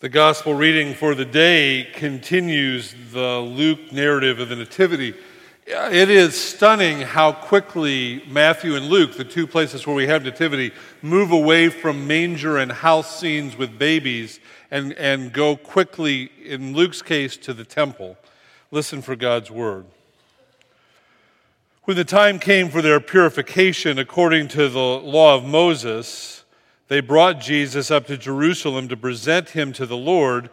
The gospel reading for the day continues the Luke narrative of the Nativity. It is stunning how quickly Matthew and Luke, the two places where we have Nativity, move away from manger and house scenes with babies and, and go quickly, in Luke's case, to the temple. Listen for God's word. When the time came for their purification according to the law of Moses, they brought Jesus up to Jerusalem to present him to the Lord.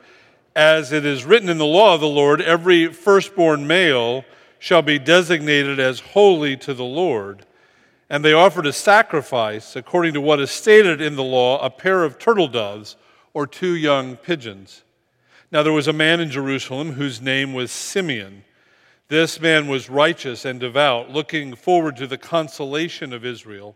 As it is written in the law of the Lord, every firstborn male shall be designated as holy to the Lord. And they offered a sacrifice, according to what is stated in the law, a pair of turtle doves or two young pigeons. Now there was a man in Jerusalem whose name was Simeon. This man was righteous and devout, looking forward to the consolation of Israel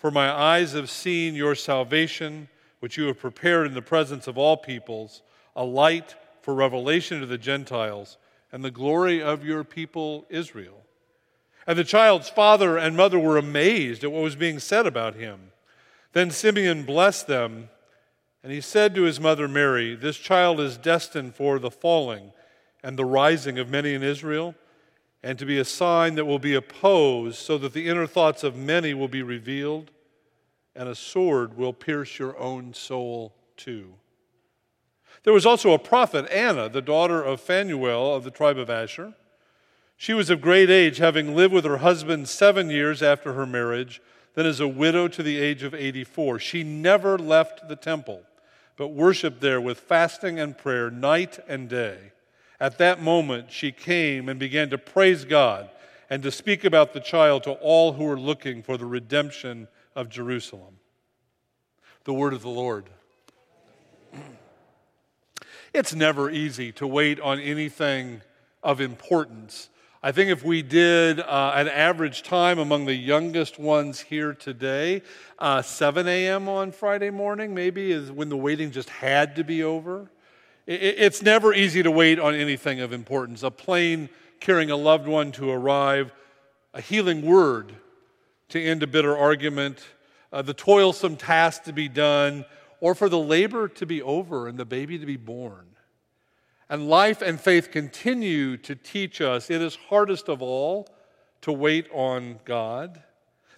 For my eyes have seen your salvation, which you have prepared in the presence of all peoples, a light for revelation to the Gentiles, and the glory of your people Israel. And the child's father and mother were amazed at what was being said about him. Then Simeon blessed them, and he said to his mother Mary, This child is destined for the falling and the rising of many in Israel and to be a sign that will be opposed, so that the inner thoughts of many will be revealed, and a sword will pierce your own soul too. There was also a prophet, Anna, the daughter of Phanuel of the tribe of Asher. She was of great age, having lived with her husband seven years after her marriage, then as a widow to the age of 84. She never left the temple, but worshiped there with fasting and prayer night and day. At that moment, she came and began to praise God and to speak about the child to all who were looking for the redemption of Jerusalem. The word of the Lord. It's never easy to wait on anything of importance. I think if we did uh, an average time among the youngest ones here today, uh, 7 a.m. on Friday morning maybe is when the waiting just had to be over. It's never easy to wait on anything of importance. A plane carrying a loved one to arrive, a healing word to end a bitter argument, uh, the toilsome task to be done, or for the labor to be over and the baby to be born. And life and faith continue to teach us it is hardest of all to wait on God.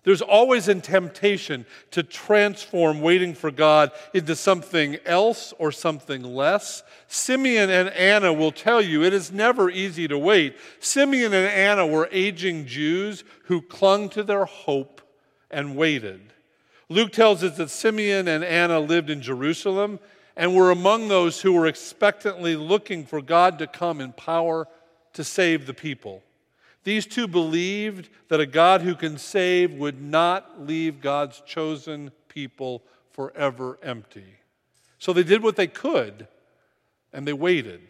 There's always a temptation to transform waiting for God into something else or something less. Simeon and Anna will tell you it is never easy to wait. Simeon and Anna were aging Jews who clung to their hope and waited. Luke tells us that Simeon and Anna lived in Jerusalem and were among those who were expectantly looking for God to come in power to save the people. These two believed that a God who can save would not leave God's chosen people forever empty. So they did what they could and they waited.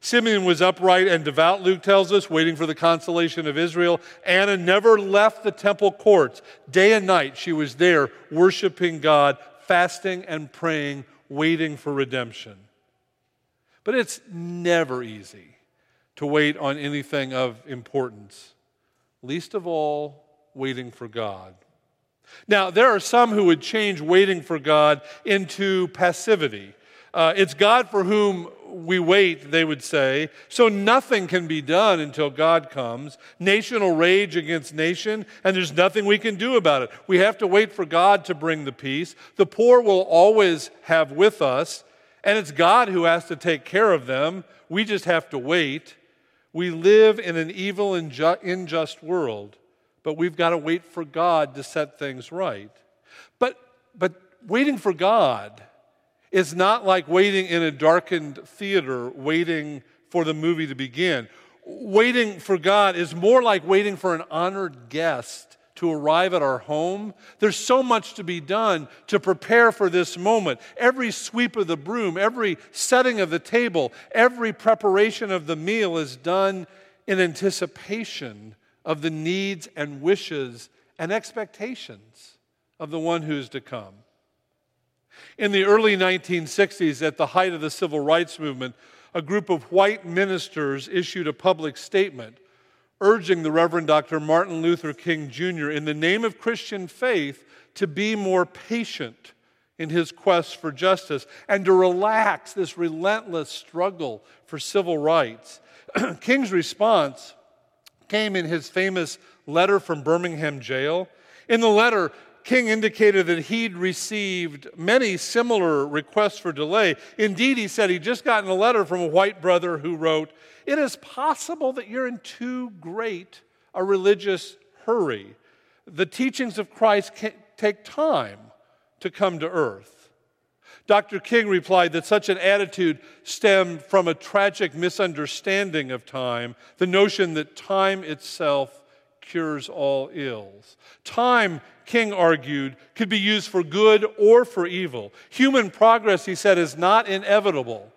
Simeon was upright and devout, Luke tells us, waiting for the consolation of Israel. Anna never left the temple courts. Day and night, she was there worshiping God, fasting and praying, waiting for redemption. But it's never easy to wait on anything of importance, least of all, waiting for God. Now, there are some who would change waiting for God into passivity. Uh, it's God for whom we wait, they would say. So nothing can be done until God comes. Nation will rage against nation, and there's nothing we can do about it. We have to wait for God to bring the peace. The poor will always have with us, and it's God who has to take care of them. We just have to wait. We live in an evil and unjust world, but we've got to wait for God to set things right. But, but waiting for God is not like waiting in a darkened theater, waiting for the movie to begin. Waiting for God is more like waiting for an honored guest to arrive at our home. There's so much to be done to prepare for this moment. Every sweep of the broom, every setting of the table, every preparation of the meal is done in anticipation of the needs and wishes and expectations of the one who's to come. In the early 1960s, at the height of the civil rights movement, a group of white ministers issued a public statement urging the Reverend Dr. Martin Luther King Jr., in the name of Christian faith, to be more patient in his quest for justice and to relax this relentless struggle for civil rights. King's response came in his famous letter from Birmingham jail. In the letter, King indicated that he'd received many similar requests for delay. Indeed, he said he'd just gotten a letter from a white brother who wrote, It is possible that you're in too great a religious hurry. The teachings of Christ take time to come to earth. Dr. King replied that such an attitude stemmed from a tragic misunderstanding of time, the notion that time itself cures all ills. Time King argued, could be used for good or for evil. Human progress, he said, is not inevitable,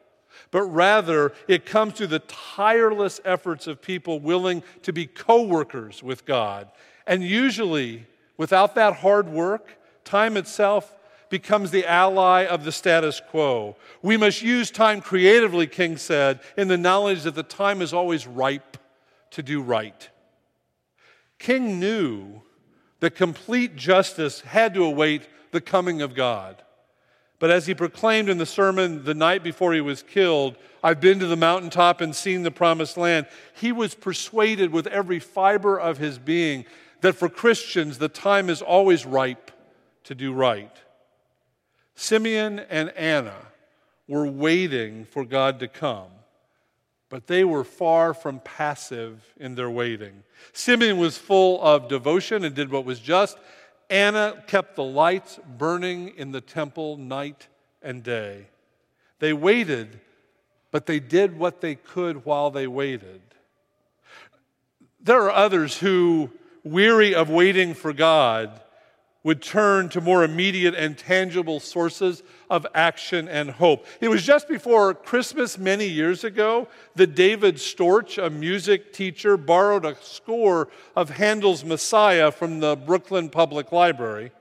but rather it comes through the tireless efforts of people willing to be co workers with God. And usually, without that hard work, time itself becomes the ally of the status quo. We must use time creatively, King said, in the knowledge that the time is always ripe to do right. King knew that complete justice had to await the coming of God. But as he proclaimed in the sermon the night before he was killed, I've been to the mountaintop and seen the promised land, he was persuaded with every fiber of his being that for Christians the time is always ripe to do right. Simeon and Anna were waiting for God to come. But they were far from passive in their waiting. Simeon was full of devotion and did what was just. Anna kept the lights burning in the temple night and day. They waited, but they did what they could while they waited. There are others who, weary of waiting for God, would turn to more immediate and tangible sources of action and hope. It was just before Christmas many years ago that David Storch, a music teacher, borrowed a score of Handel's Messiah from the Brooklyn Public Library.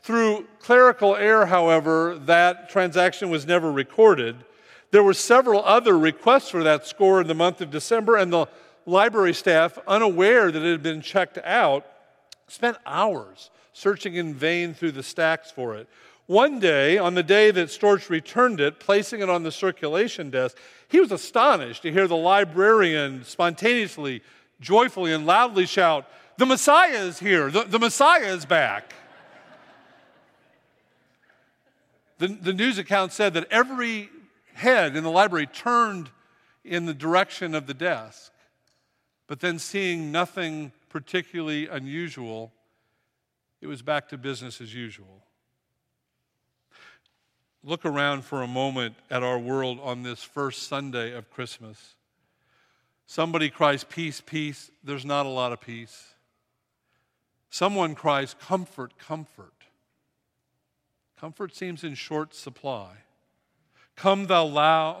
Through clerical error, however, that transaction was never recorded. There were several other requests for that score in the month of December, and the library staff, unaware that it had been checked out, spent hours searching in vain through the stacks for it. One day, on the day that Storch returned it, placing it on the circulation desk, he was astonished to hear the librarian spontaneously, joyfully, and loudly shout, The Messiah is here! The, the Messiah is back! the, the news account said that every head in the library turned in the direction of the desk, but then seeing nothing particularly unusual, it was back to business as usual. Look around for a moment at our world on this first Sunday of Christmas. Somebody cries, Peace, peace. There's not a lot of peace. Someone cries, Comfort, comfort. Comfort seems in short supply. Come, thou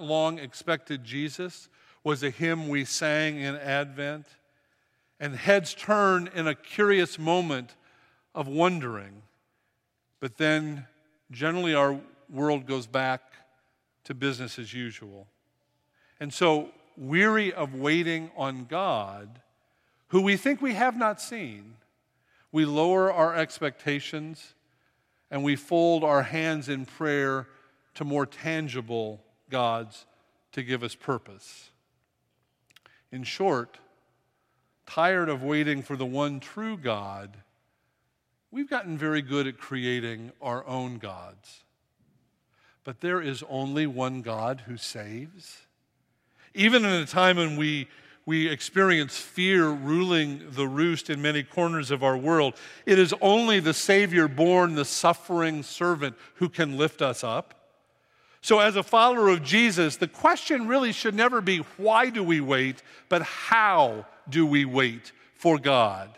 long expected Jesus was a hymn we sang in Advent. And heads turn in a curious moment of wondering. But then generally our world goes back to business as usual. And so, weary of waiting on God, who we think we have not seen, we lower our expectations and we fold our hands in prayer to more tangible gods to give us purpose. In short, tired of waiting for the one true God We've gotten very good at creating our own gods. But there is only one God who saves. Even in a time when we, we experience fear ruling the roost in many corners of our world, it is only the Savior born, the suffering servant, who can lift us up. So, as a follower of Jesus, the question really should never be why do we wait, but how do we wait for God?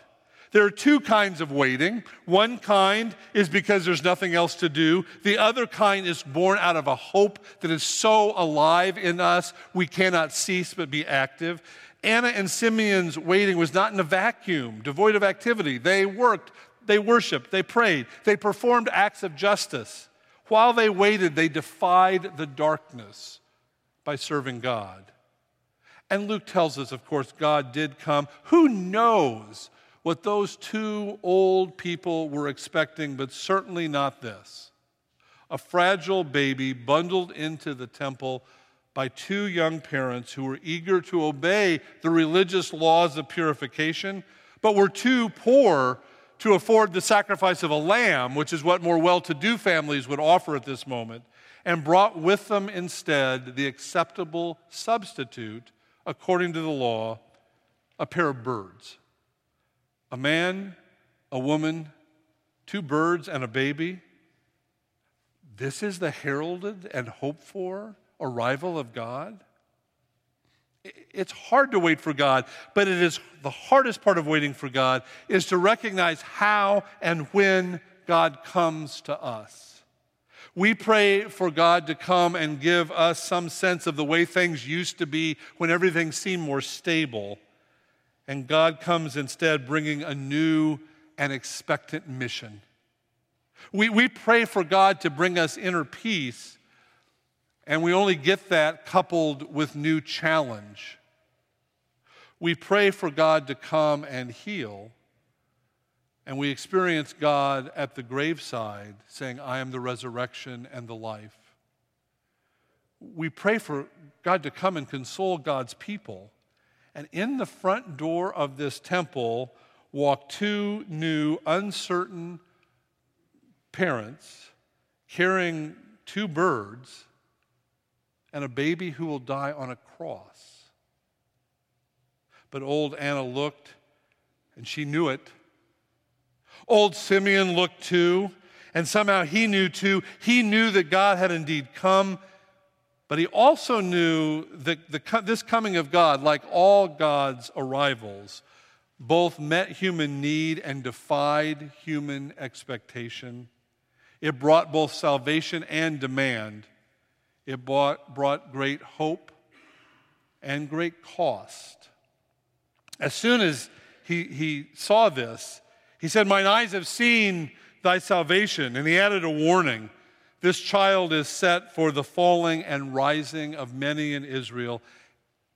There are two kinds of waiting. One kind is because there's nothing else to do. The other kind is born out of a hope that is so alive in us, we cannot cease but be active. Anna and Simeon's waiting was not in a vacuum, devoid of activity. They worked, they worshiped, they prayed, they performed acts of justice. While they waited, they defied the darkness by serving God. And Luke tells us, of course, God did come. Who knows what those two old people were expecting, but certainly not this a fragile baby bundled into the temple by two young parents who were eager to obey the religious laws of purification, but were too poor to afford the sacrifice of a lamb, which is what more well to do families would offer at this moment, and brought with them instead the acceptable substitute, according to the law, a pair of birds a man, a woman, two birds, and a baby. This is the heralded and hoped for arrival of God. It's hard to wait for God, but it is the hardest part of waiting for God is to recognize how and when God comes to us. We pray for God to come and give us some sense of the way things used to be when everything seemed more stable. And God comes instead bringing a new and expectant mission. We, we pray for God to bring us inner peace, and we only get that coupled with new challenge. We pray for God to come and heal, and we experience God at the graveside saying, I am the resurrection and the life. We pray for God to come and console God's people and in the front door of this temple walk two new, uncertain parents carrying two birds and a baby who will die on a cross. But old Anna looked and she knew it. Old Simeon looked too, and somehow he knew too. He knew that God had indeed come but he also knew that the, this coming of God, like all God's arrivals, both met human need and defied human expectation. It brought both salvation and demand. It brought, brought great hope and great cost. As soon as he, he saw this, he said, Mine eyes have seen thy salvation. And he added a warning this child is set for the falling and rising of many in Israel,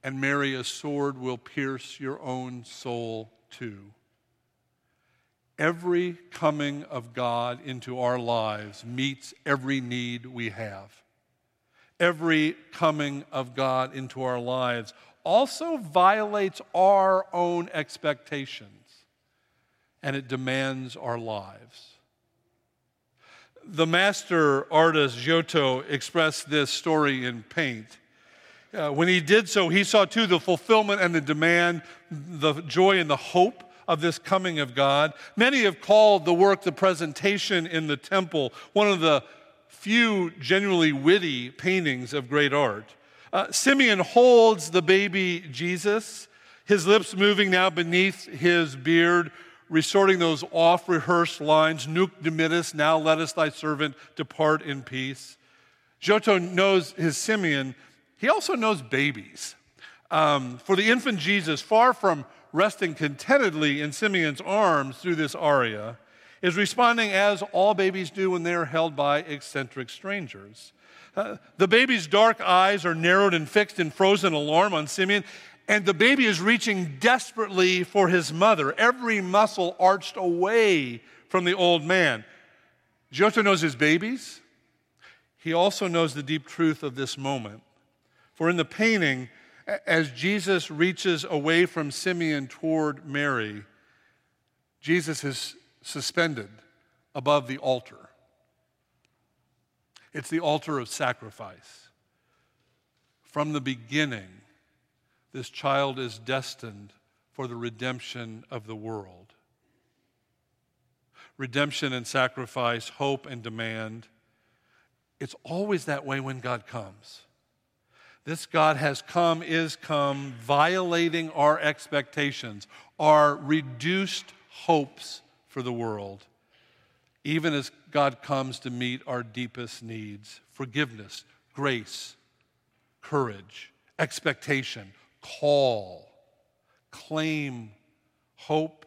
and Mary, a sword will pierce your own soul too. Every coming of God into our lives meets every need we have. Every coming of God into our lives also violates our own expectations, and it demands our lives the master artist Giotto expressed this story in paint. Uh, when he did so, he saw too the fulfillment and the demand, the joy and the hope of this coming of God. Many have called the work the presentation in the temple one of the few genuinely witty paintings of great art. Uh, Simeon holds the baby Jesus, his lips moving now beneath his beard, resorting those oft rehearsed lines, Nunc dimittis, now let us thy servant depart in peace. Giotto knows his Simeon, he also knows babies. Um, for the infant Jesus, far from resting contentedly in Simeon's arms through this aria, is responding as all babies do when they are held by eccentric strangers. Uh, the baby's dark eyes are narrowed and fixed in frozen alarm on Simeon, and the baby is reaching desperately for his mother, every muscle arched away from the old man. Giotto knows his babies. He also knows the deep truth of this moment. For in the painting, as Jesus reaches away from Simeon toward Mary, Jesus is suspended above the altar. It's the altar of sacrifice. From the beginning, this child is destined for the redemption of the world. Redemption and sacrifice, hope and demand. It's always that way when God comes. This God has come, is come, violating our expectations, our reduced hopes for the world, even as God comes to meet our deepest needs forgiveness, grace, courage, expectation, call, claim, hope,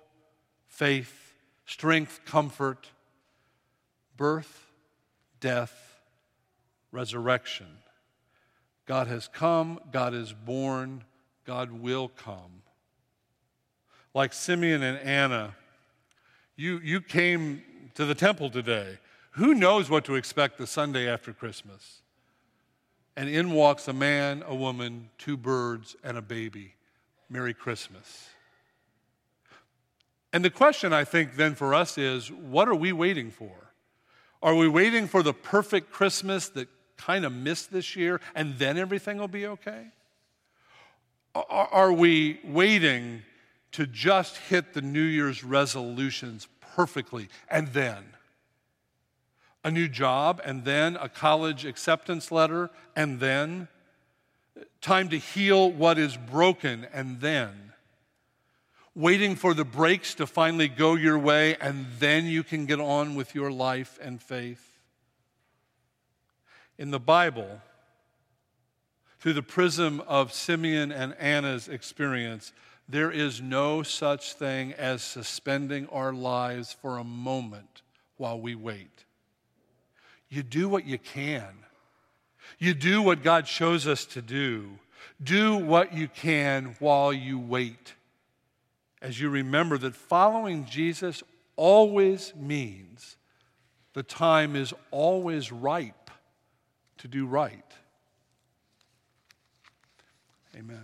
faith, strength, comfort, birth, death, resurrection. God has come, God is born, God will come. Like Simeon and Anna, you, you came to the temple today. Who knows what to expect the Sunday after Christmas? And in walks a man, a woman, two birds, and a baby. Merry Christmas. And the question I think then for us is what are we waiting for? Are we waiting for the perfect Christmas that kind of missed this year and then everything will be okay? Are we waiting to just hit the New Year's resolutions perfectly and then? A new job and then a college acceptance letter and then? Time to heal what is broken and then? Waiting for the breaks to finally go your way and then you can get on with your life and faith? In the Bible, through the prism of Simeon and Anna's experience, there is no such thing as suspending our lives for a moment while we wait. You do what you can. You do what God shows us to do. Do what you can while you wait. As you remember that following Jesus always means the time is always ripe to do right. Amen.